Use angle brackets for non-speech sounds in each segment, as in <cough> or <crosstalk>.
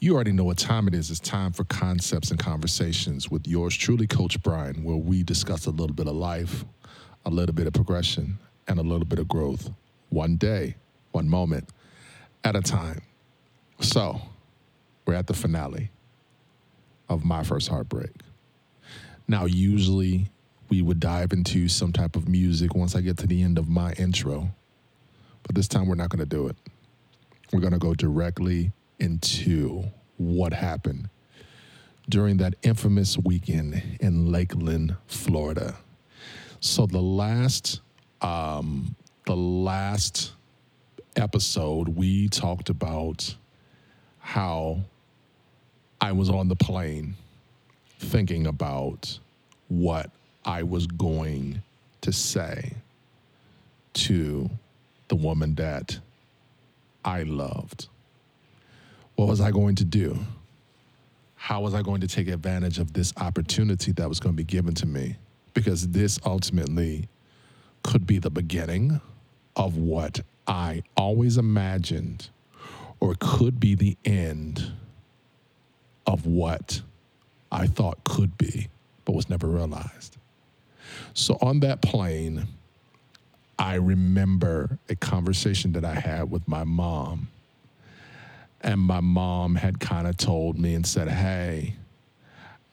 You already know what time it is. It's time for Concepts and Conversations with yours truly, Coach Bryan, where we discuss a little bit of life, a little bit of progression, and a little bit of growth. One day, one moment at a time. So, we're at the finale of my first heartbreak. Now, usually we would dive into some type of music once I get to the end of my intro, but this time we're not going to do it. We're going to go directly into what happened during that infamous weekend in Lakeland, Florida. So the last, um, the last episode, we talked about how I was on the plane thinking about what I was going to say to the woman that I loved. What was I going to do? How was I going to take advantage of this opportunity that was going to be given to me? Because this ultimately could be the beginning of what I always imagined, or could be the end of what I thought could be, but was never realized. So on that plane, I remember a conversation that I had with my mom. And my mom had kind of told me and said, Hey,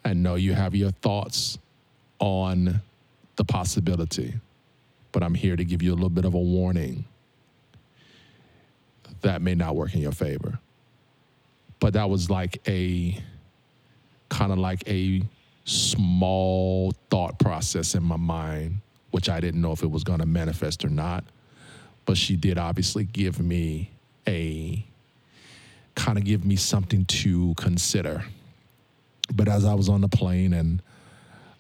I know you have your thoughts on the possibility, but I'm here to give you a little bit of a warning that may not work in your favor. But that was like a kind of like a small thought process in my mind, which I didn't know if it was going to manifest or not. But she did obviously give me a kind of give me something to consider. But as I was on the plane and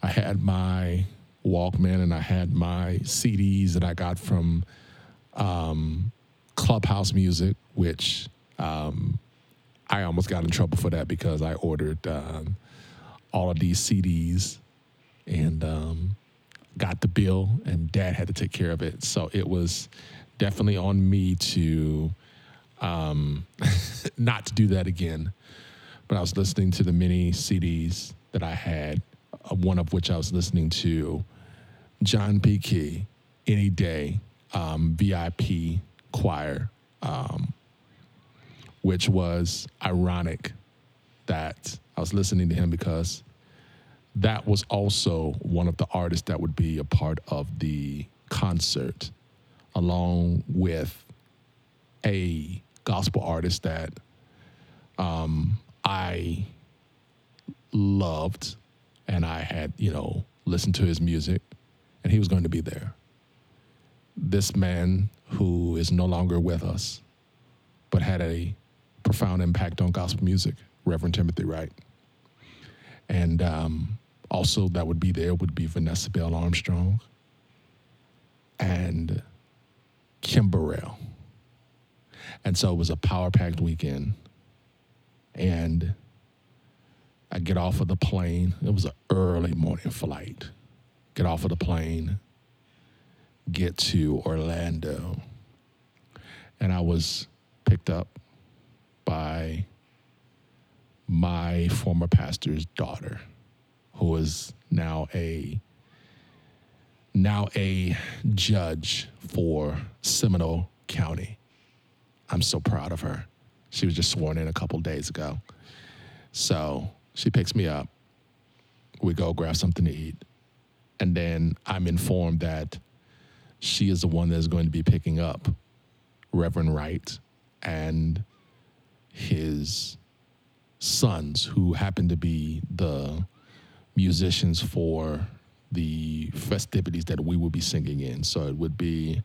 I had my Walkman and I had my CDs that I got from um, Clubhouse Music, which um, I almost got in trouble for that because I ordered um, all of these CDs and um, got the bill, and dad had to take care of it. So it was definitely on me to um, <laughs> not to do that again. But I was listening to the many CDs that I had, uh, one of which I was listening to John P. Kee, Any Day, um, VIP Choir, um, which was ironic that I was listening to him because that was also one of the artists that would be a part of the concert, along with a gospel artist that um, I loved and I had, you know, listened to his music, and he was going to be there. This man who is no longer with us, but had a profound impact on gospel music, Reverend Timothy Wright. And um, also that would be there would be Vanessa Bell Armstrong and Kim Burrell. And so it was a power packed weekend. And I get off of the plane. It was an early morning flight. Get off of the plane, get to Orlando. And I was picked up by my former pastor's daughter, who is now a now a judge for Seminole County. I'm so proud of her. She was just sworn in a couple days ago. So she picks me up. We go grab something to eat. And then I'm informed that she is the one that's going to be picking up Reverend Wright and his sons, who happen to be the musicians for the festivities that we will be singing in. So it would be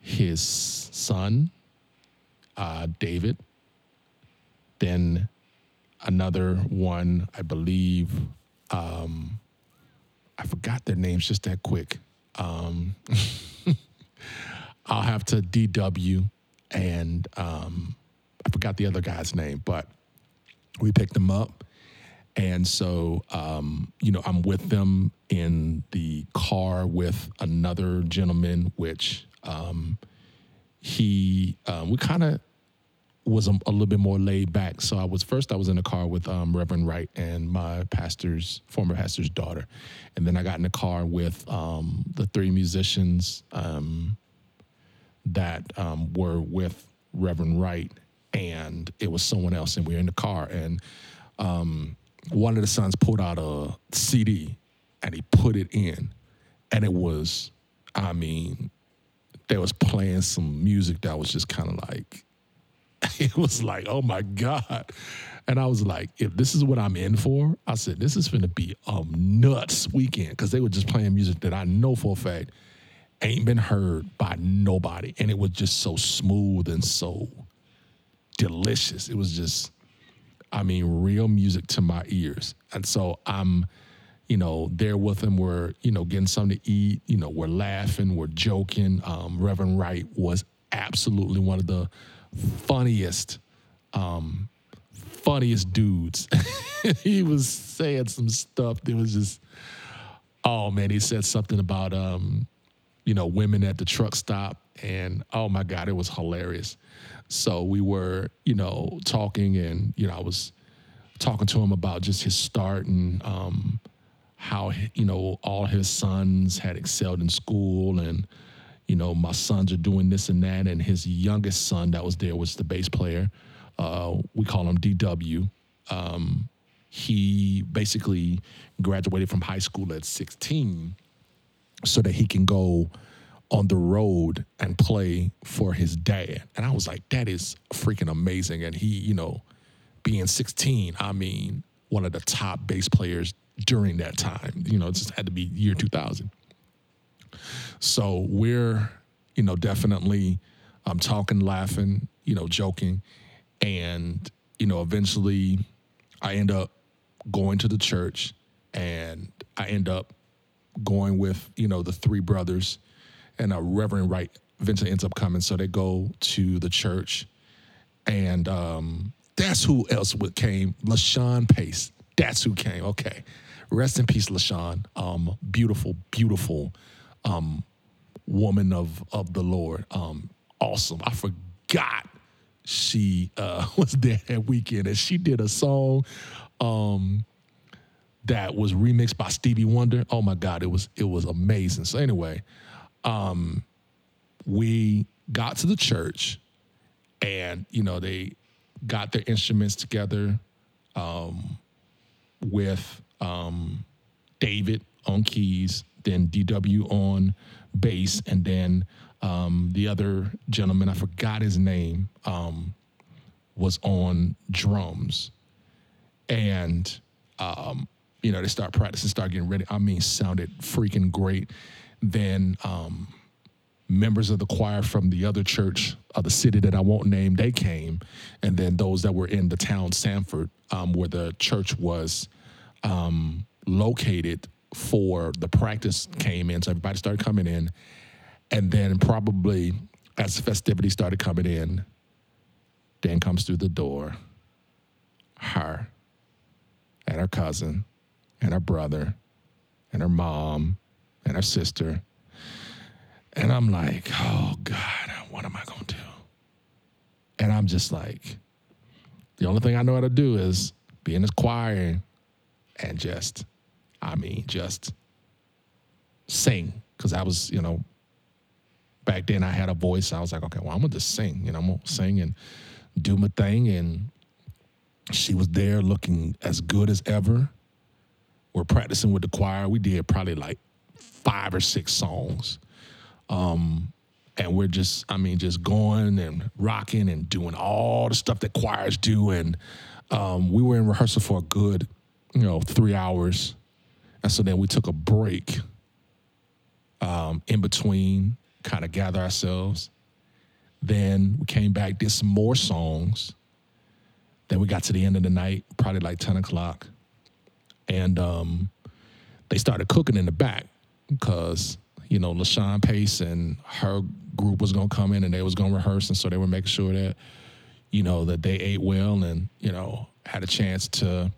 his son, uh, David, then another one, I believe. Um, I forgot their names just that quick. Um, <laughs> I'll have to DW and um, I forgot the other guy's name, but we picked them up. And so, um, you know, I'm with them in the car with another gentleman, which um, he, uh, we kind of was a, a, little bit more laid back. So I was first I was in the car with um, Reverend Wright and my pastor's former pastor's daughter, and then I got in the car with um, the three musicians um, that um, were with Reverend Wright, and it was someone else, and we were in the car, and um, one of the sons pulled out a CD, and he put it in, and it was, I mean, they was playing some music that was just kind of like <laughs> it was like, oh my God. And I was like, if this is what I'm in for, I said, this is to be a nuts weekend because they were just playing music that I know for a fact ain't been heard by nobody. And it was just so smooth and so delicious. It was just, I mean, real music to my ears. And so I'm, you know, there with him. We're, you know, getting something to eat. You know, we're laughing, we're joking. Um, Reverend Wright was absolutely one of the funniest, um, funniest dudes. <laughs> he was saying some stuff that was just, oh man, he said something about, um, you know, women at the truck stop. And oh my God, it was hilarious. So we were, you know, talking and, you know, I was talking to him about just his start and um, how, you know, all his sons had excelled in school and, you know, my sons are doing this and that. And his youngest son that was there was the bass player. Uh, we call him DW. Um, he basically graduated from high school at 16 so that he can go on the road and play for his dad. And I was like, that is freaking amazing. And he, you know, being 16, I mean, one of the top bass players during that time. You know, it just had to be year 2000. So we're, you know, definitely um, talking, laughing, you know, joking. And, you know, eventually I end up going to the church and I end up going with, you know, the three brothers and a Reverend Wright eventually ends up coming. So they go to the church and um, that's who else would came. LaShawn Pace. That's who came. Okay. Rest in peace, LaShawn. Um, beautiful, beautiful um, woman of of the Lord. Um, awesome. I forgot she uh, <laughs> was there that weekend and she did a song um, that was remixed by Stevie Wonder. Oh my God, it was it was amazing. So anyway, um, we got to the church and you know they got their instruments together um, with um, David on keys, then DW on bass, and then um, the other gentleman, I forgot his name, um, was on drums. And, um, you know, they start practicing, start getting ready. I mean, sounded freaking great. Then um, members of the choir from the other church of the city that I won't name, they came. And then those that were in the town, Sanford, um, where the church was um, located for the practice came in. So everybody started coming in. And then probably as the festivities started coming in, Dan comes through the door, her and her cousin and her brother and her mom and her sister. And I'm like, oh God, what am I going to do? And I'm just like, the only thing I know how to do is be in this choir and just I mean, just sing. Because I was, you know, back then I had a voice. I was like, okay, well, I'm to just sing. You know, I'm to sing and do my thing. And she was there looking as good as ever. We're practicing with the choir. We did probably like five or six songs. Um, and we're just, I mean, just going and rocking and doing all the stuff that choirs do. And um, we were in rehearsal for a good, you know, three hours. And so then we took a break um, in between, kind of gather ourselves. Then we came back, did some more songs. Then we got to the end of the night, probably like 10 o'clock. And um, they started cooking in the back because, you know, LaShawn Pace and her group was to come in and they was to rehearse. And so they were making sure that, you know, that they ate well and, you know, had a chance to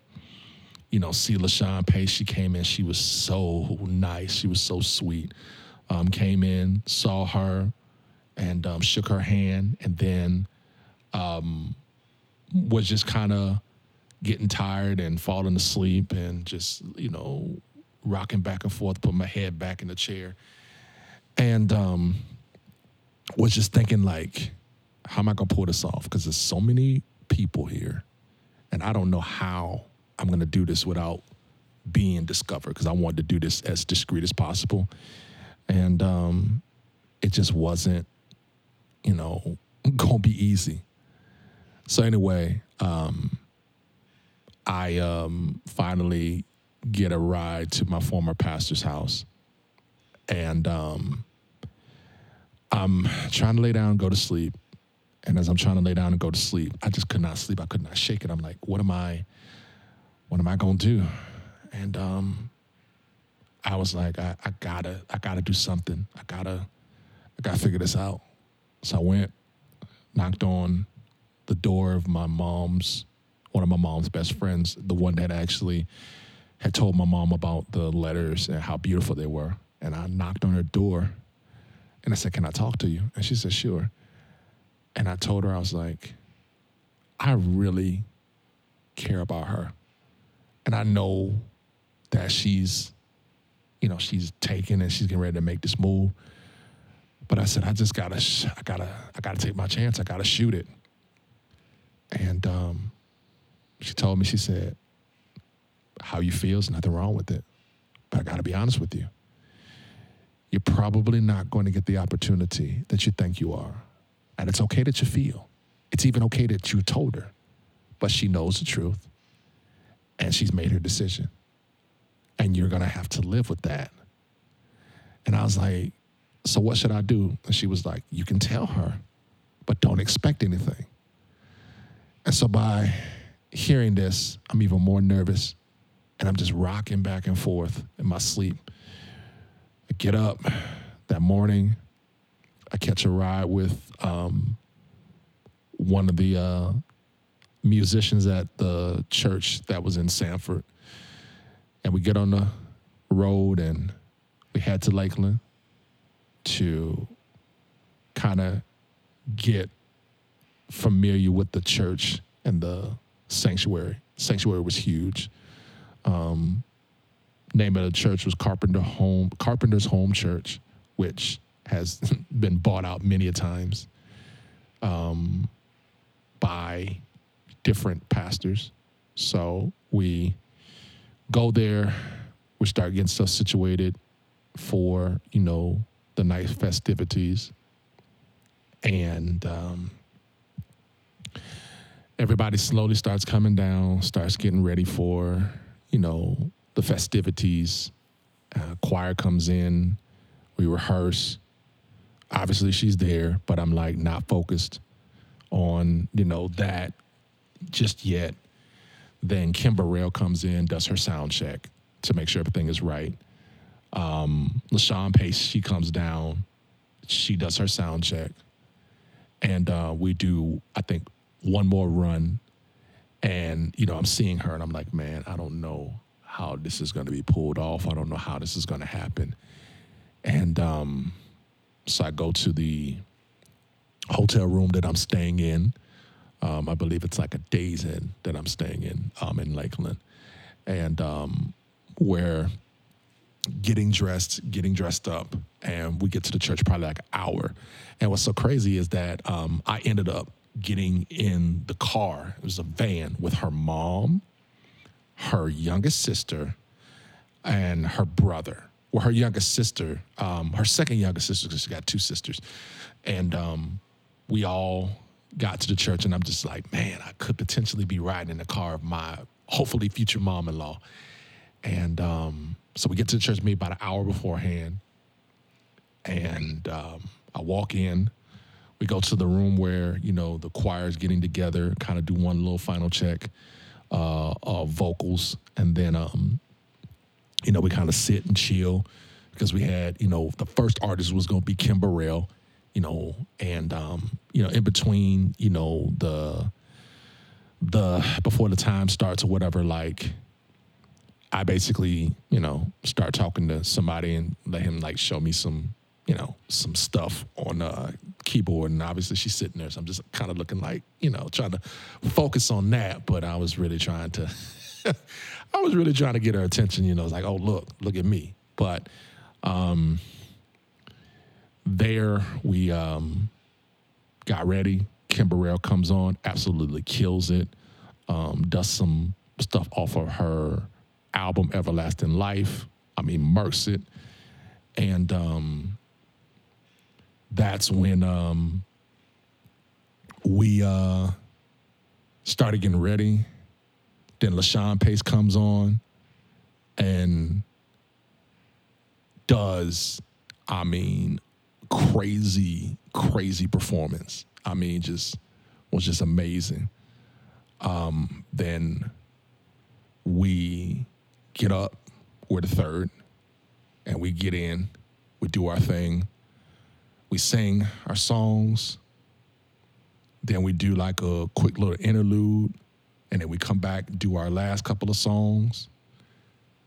you know, see LaShawn Pace. She came in. She was so nice. She was so sweet. Um, came in, saw her, and um, shook her hand, and then um, was just kind of getting tired and falling asleep and just you know rocking back and forth, put my head back in the chair, and um, was just thinking like, how am I gonna pull this off? Because there's so many people here, and I don't know how I'm gonna do this without being discovered. Because I wanted to do this as discreet as possible, and um, it just wasn't, you know, <laughs> gonna be easy. So anyway, um, I um, finally get a ride to my former pastor's house, and um, I'm trying to lay down, and go to sleep. And as I'm trying to lay down and go to sleep, I just could not sleep. I could not shake it. I'm like, what am I, what am I gonna do? And um, I was like, I, I gotta, I gotta do something. I gotta, I gotta figure this out. So I went, knocked on the door of my mom's, one of my mom's best friends, the one that actually had told my mom about the letters and how beautiful they were. And I knocked on her door and I said, Can I talk to you? And she said, Sure. And I told her, I was like, I really care about her. And I know that she's, you know, she's taken and she's getting ready to make this move. But I said, I just gotta, I gotta, I gotta take my chance. I gotta shoot it. And um, she told me, she said, how you feel is nothing wrong with it. But I gotta be honest with you. You're probably not going to get the opportunity that you think you are. And it's okay that you feel. It's even okay that you told her. But she knows the truth. And she's made her decision. And you're gonna have to live with that. And I was like, so what should I do? And she was like, you can tell her, but don't expect anything. And so by hearing this, I'm even more nervous and I'm just rocking back and forth in my sleep. I get up that morning, I catch a ride with um, one of the uh, musicians at the church that was in Sanford. And we get on the road and we head to Lakeland to kind of get familiar with the church and the sanctuary. Sanctuary was huge. Um, name of the church was Carpenter Home Carpenter's Home Church, which has <laughs> been bought out many a times um, by different pastors. So we go there, we start getting stuff situated for you know the night festivities, and um, everybody slowly starts coming down, starts getting ready for you know the festivities. Uh, choir comes in, we rehearse. Obviously, she's there, but I'm like not focused on you know that just yet. Then Kim Burrell comes in, does her sound check to make sure everything is right. Um, LaShawn Pace, she comes down, she does her sound check, and uh, we do I think one more run, and you know I'm seeing her, and I'm like, man, I don't know how this is going to be pulled off. I don't know how this is going to happen. And um, so I go to the hotel room that I'm staying in. Um, I believe it's like a Days Inn that I'm staying in um, in Lakeland, and um, where getting dressed, getting dressed up, and we get to the church probably like an hour. And what's so crazy is that um, I ended up getting in the car. It was a van with her mom, her youngest sister and her brother. Well, her youngest sister, um, her second youngest sister, because she got two sisters. And um, we all got to the church, and I'm just like, man, I could potentially be riding in the car of my hopefully future mom in law. And um, so we get to the church maybe about an hour beforehand. And um, I walk in. We go to the room where, you know, the choir is getting together, kind of do one little final check uh, uh, vocals, and then um, you know we kind of sit and chill because we had you know the first artist was going to be Kim Burrell, you know, and um, you know in between you know the the before the time starts or whatever like I basically, you know, start talking to somebody and let him like show me some, you know, some stuff on uh, keyboard, and obviously she's sitting there, so I'm just kind of looking like, you know, trying to focus on that. But I was really trying to, <laughs> I was really trying to get her attention. You know, it's like, oh look, look at me. But um, there we um, got ready. Kim Burrell comes on, absolutely kills it. Um, does some stuff off of her album Everlasting Life. I mean, murks it. And um, that's when um, we uh, started getting ready. Then LaShawn Pace comes on and does, I mean, crazy, crazy performance. I mean, just was just amazing. Um, then we get up, we're the third, and we get in, we do our thing, we sing our songs, then we do like a quick little interlude, and then we come back, do our last couple of songs,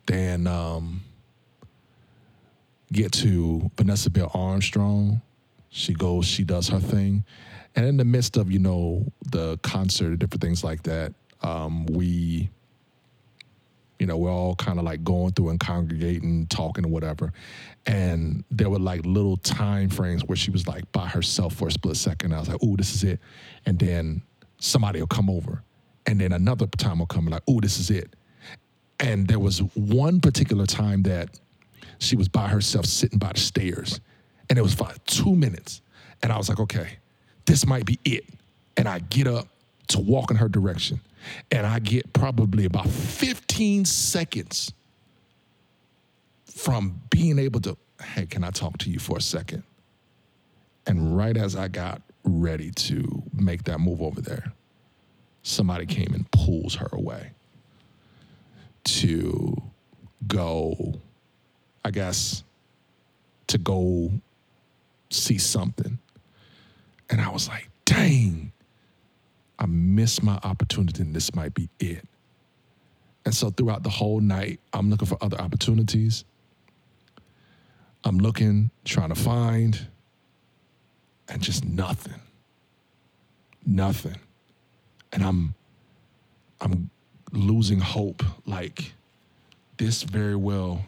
then um, get to Vanessa Bell Armstrong. She goes, she does her thing. And in the midst of, you know, the concert, different things like that, um, we, you know, we're all kind of like going through and congregating, talking or whatever. And there were like little time frames where she was like by herself for a split second. I was like, oh, this is it. And then somebody will come over. And then another time will come like, oh, this is it. And there was one particular time that she was by herself sitting by the stairs. And it was for two minutes. And I was like, okay, this might be it. And I get up to walk in her direction. And I get probably about 15 seconds from being able to, hey, can I talk to you for a second? And right as I got ready to make that move over there, somebody came and pulls her away to go, I guess, to go see something. And I was like, dang, I missed my opportunity and this might be it. And so throughout the whole night, I'm looking for other opportunities. I'm looking, trying to find, and just nothing. Nothing. And I'm I'm losing hope. Like this very well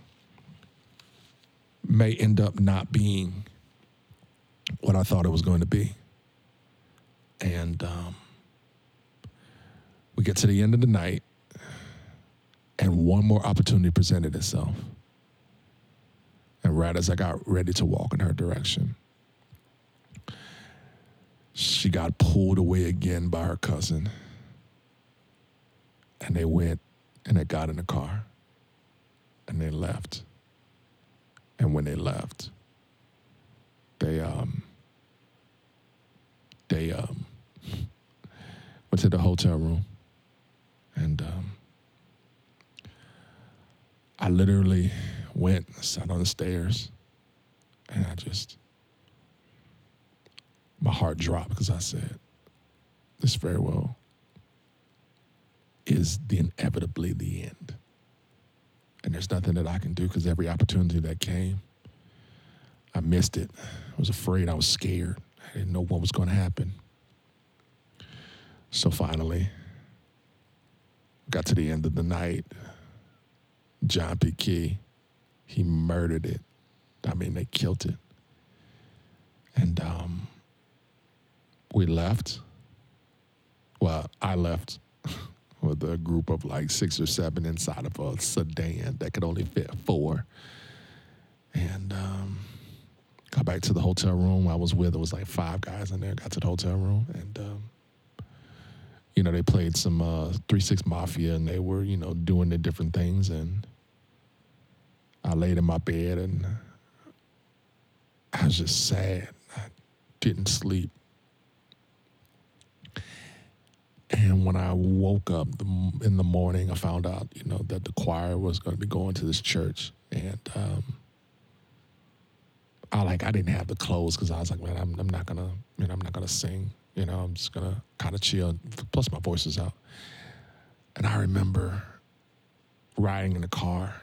may end up not being what I thought it was going to be. And um, we get to the end of the night, and one more opportunity presented itself. And right as I got ready to walk in her direction, she got pulled away again by her cousin. And they went and they got in the car and they left. And when they left, they um they um <laughs> went to the hotel room and um I literally went, and sat on the stairs, and I just my heart dropped because I said, This farewell is the inevitably the end. And there's nothing that I can do because every opportunity that came, I missed it. I was afraid. I was scared. I didn't know what was going to happen. So finally, got to the end of the night. John P. Kee, he murdered it. I mean, they killed it. And um, we left. Well, I left <laughs> with a group of like six or seven inside of a sedan that could only fit four. And um, got back to the hotel room I was with. It was like five guys in there. Got to the hotel room and, um, you know, they played some uh, Three Six Mafia and they were, you know, doing the different things. And I laid in my bed and I was just sad. I didn't sleep. And when I woke up in the morning, I found out, you know, that the choir was going to be going to this church, and um, I like I didn't have the clothes because I was like, man, I'm, I'm not gonna, you know, I'm not gonna sing. You know, I'm just gonna kind of chill. Plus, my voice is out. And I remember riding in the car.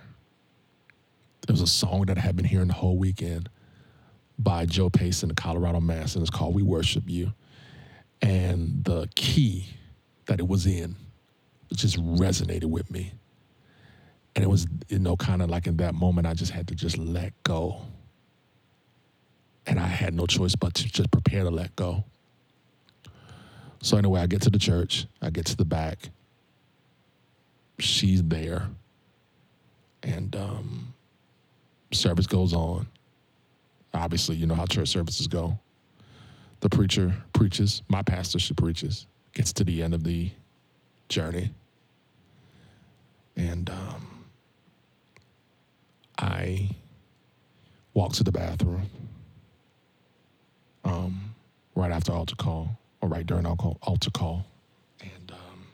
There was a song that I had been hearing the whole weekend by Joe Pace in the Colorado Mass, and it's called We Worship You. And the key that it was in just resonated with me. And it was, you know, kind of like in that moment, I just had to just let go. And I had no choice but to just prepare to let go. So, anyway, I get to the church, I get to the back. She's there. And um, service goes on. Obviously, you know how church services go. The preacher preaches, my pastor, she preaches, gets to the end of the journey. And um, I walk to the bathroom um, right after altar call, or right during altar call. And um,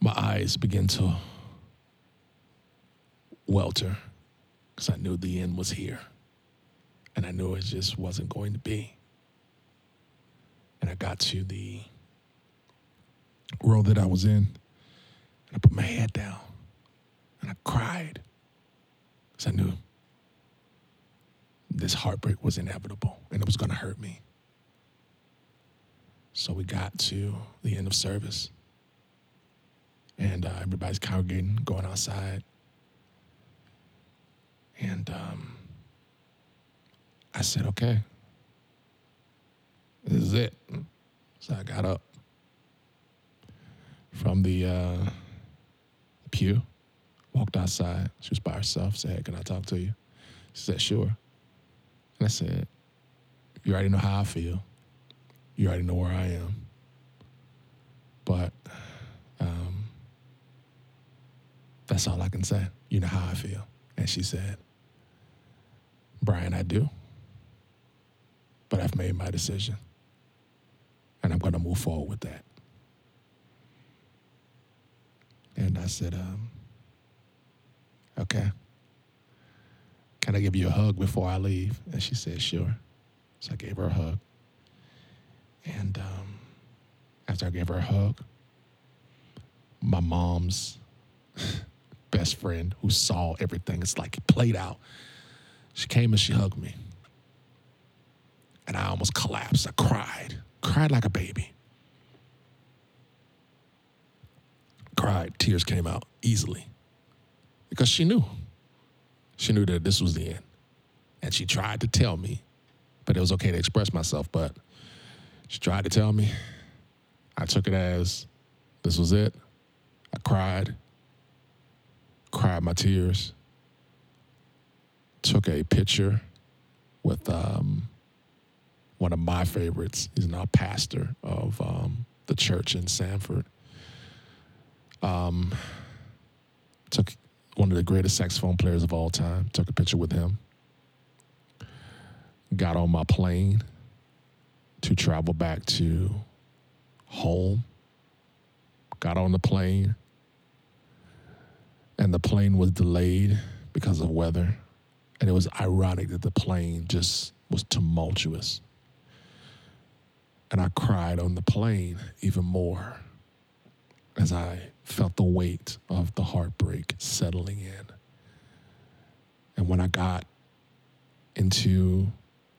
my eyes begin to welter because I knew the end was here. And I knew it just wasn't going to be. And I got to the row that I was in, and I put my head down, and I cried because I knew this heartbreak was inevitable and it was going to hurt me. So we got to the end of service, and uh, everybody's congregating, going outside. And um, I said, okay, this is it. So I got up from the uh, pew, walked outside. She was by herself, said, hey, can I talk to you? She said, sure. And I said, you already know how I feel. You already know where I am. But um, that's all I can say. You know how I feel. And she said, Bryan, I do. But I've made my decision. And I'm going to move forward with that. And I said, um, okay. Can I give you a hug before I leave? And she said, sure. So I gave her a hug. And um, after I gave her a hug, my mom's <laughs> best friend who saw everything, it's like it played out. She came and she hugged me. And I almost collapsed. I cried, cried like a baby. Cried, tears came out easily because she knew. She knew that this was the end. And she tried to tell me, but it was okay to express myself. But she tried to tell me. I took it as this was it. I cried, cried my tears, took a picture with um, one of my favorites. He's now pastor of um, the church in Sanford. Um, took one of the greatest saxophone players of all time. Took a picture with him. Got on my plane to travel back to home. Got on the plane, and the plane was delayed because of weather. And it was ironic that the plane just was tumultuous. And I cried on the plane even more as I felt the weight of the heartbreak settling in. And when I got into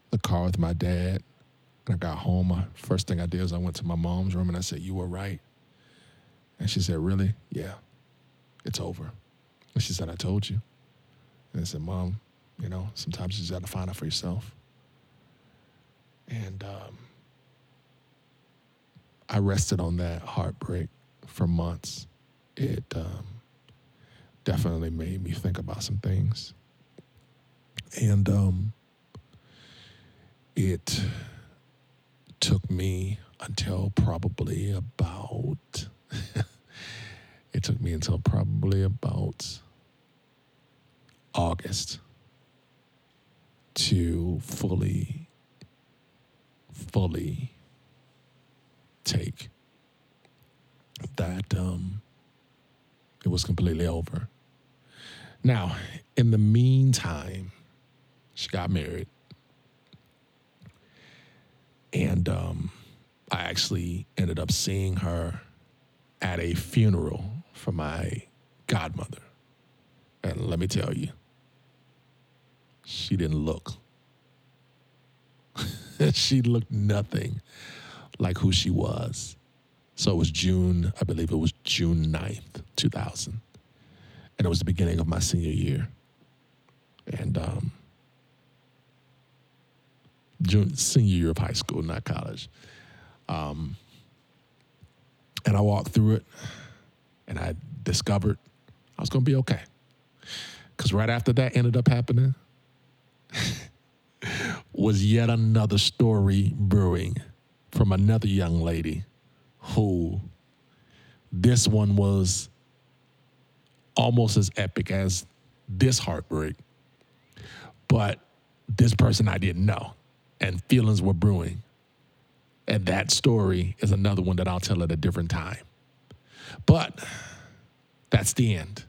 the car with my dad, and I got home, my first thing I did was I went to my mom's room and I said, You were right. And she said, Really? Yeah, it's over. And she said, I told you. And I said, Mom, you know, sometimes you just got to find out for yourself. And um, I rested on that heartbreak for months. It um, definitely made me think about some things. And um, it took me until probably about, <laughs> it took me until probably about August to fully, fully take that um, it was completely over. Now, in the meantime, she got married. And um, I actually ended up seeing her at a funeral for my godmother. And let me tell you, she didn't look. <laughs> she looked nothing like who she was. So it was June, I believe it was June 9th, 2000. And it was the beginning of my senior year. And um, June, senior year of high school, not college. Um, and I walked through it and I discovered I was going to be okay. Because right after that ended up happening <laughs> was yet another story brewing from another young lady who this one was almost as epic as this heartbreak. But this person I didn't know, and feelings were brewing. And that story is another one that I'll tell at a different time. But that's the end.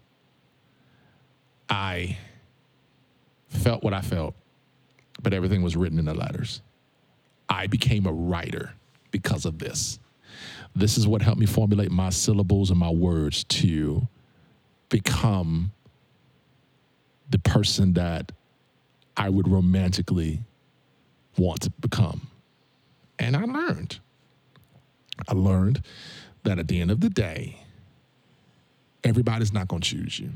I felt what I felt, but everything was written in the letters. I became a writer because of this. This is what helped me formulate my syllables and my words to become the person that I would romantically want to become. And I learned. I learned that at the end of the day, everybody's not going to choose you.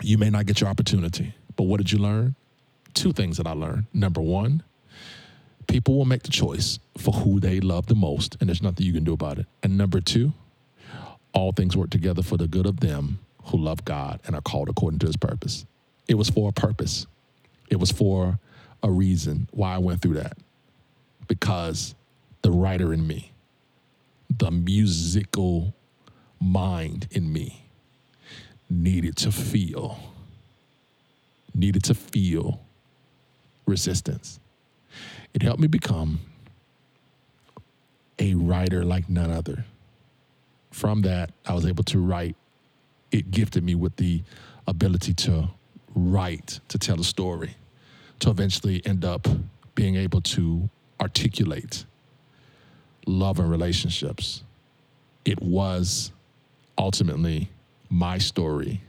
You may not get your opportunity, but what did you learn? Two things that I learned. Number one, people will make the choice for who they love the most, and there's nothing you can do about it. And number two, all things work together for the good of them who love God and are called according to his purpose. It was for a purpose, it was for a reason why I went through that. Because the writer in me, the musical mind in me, needed to feel, needed to feel resistance. It helped me become a writer like none other. From that, I was able to write. It gifted me with the ability to write, to tell a story, to eventually end up being able to articulate love and relationships. It was ultimately my story.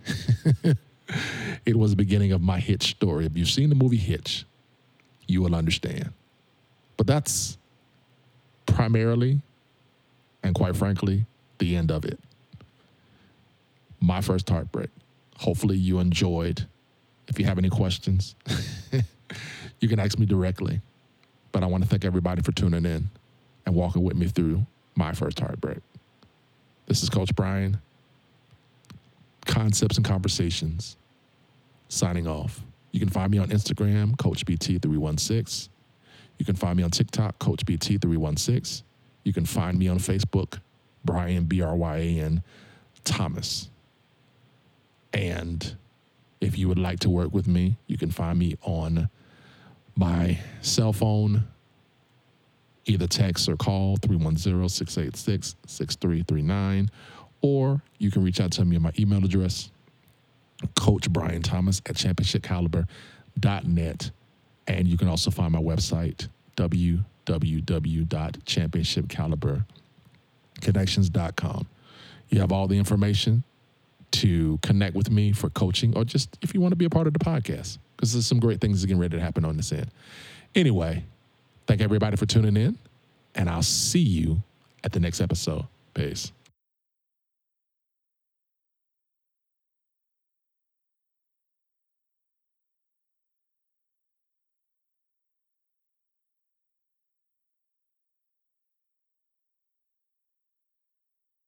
<laughs> it was the beginning of my Hitch story. If you've seen the movie Hitch, you will understand. But that's primarily and quite frankly the end of it. My first heartbreak. Hopefully, you enjoyed. If you have any questions, <laughs> you can ask me directly. But I want to thank everybody for tuning in and walking with me through my first heartbreak. This is Coach Bryan concepts and conversations. Signing off. You can find me on Instagram, CoachBT316. You can find me on TikTok, CoachBT316. You can find me on Facebook, Bryan, B R Y A N, Thomas. And if you would like to work with me, you can find me on my cell phone, either text or call 310 686 6339 or you can reach out to me at my email address, Coach Bryan Thomas at championshipcaliber.net. And you can also find my website, www.championshipcaliberconnections.com. You have all the information to connect with me for coaching or just if you want to be a part of the podcast, because there's some great things getting ready to happen on this end. Anyway, thank everybody for tuning in, and I'll see you at the next episode. Peace.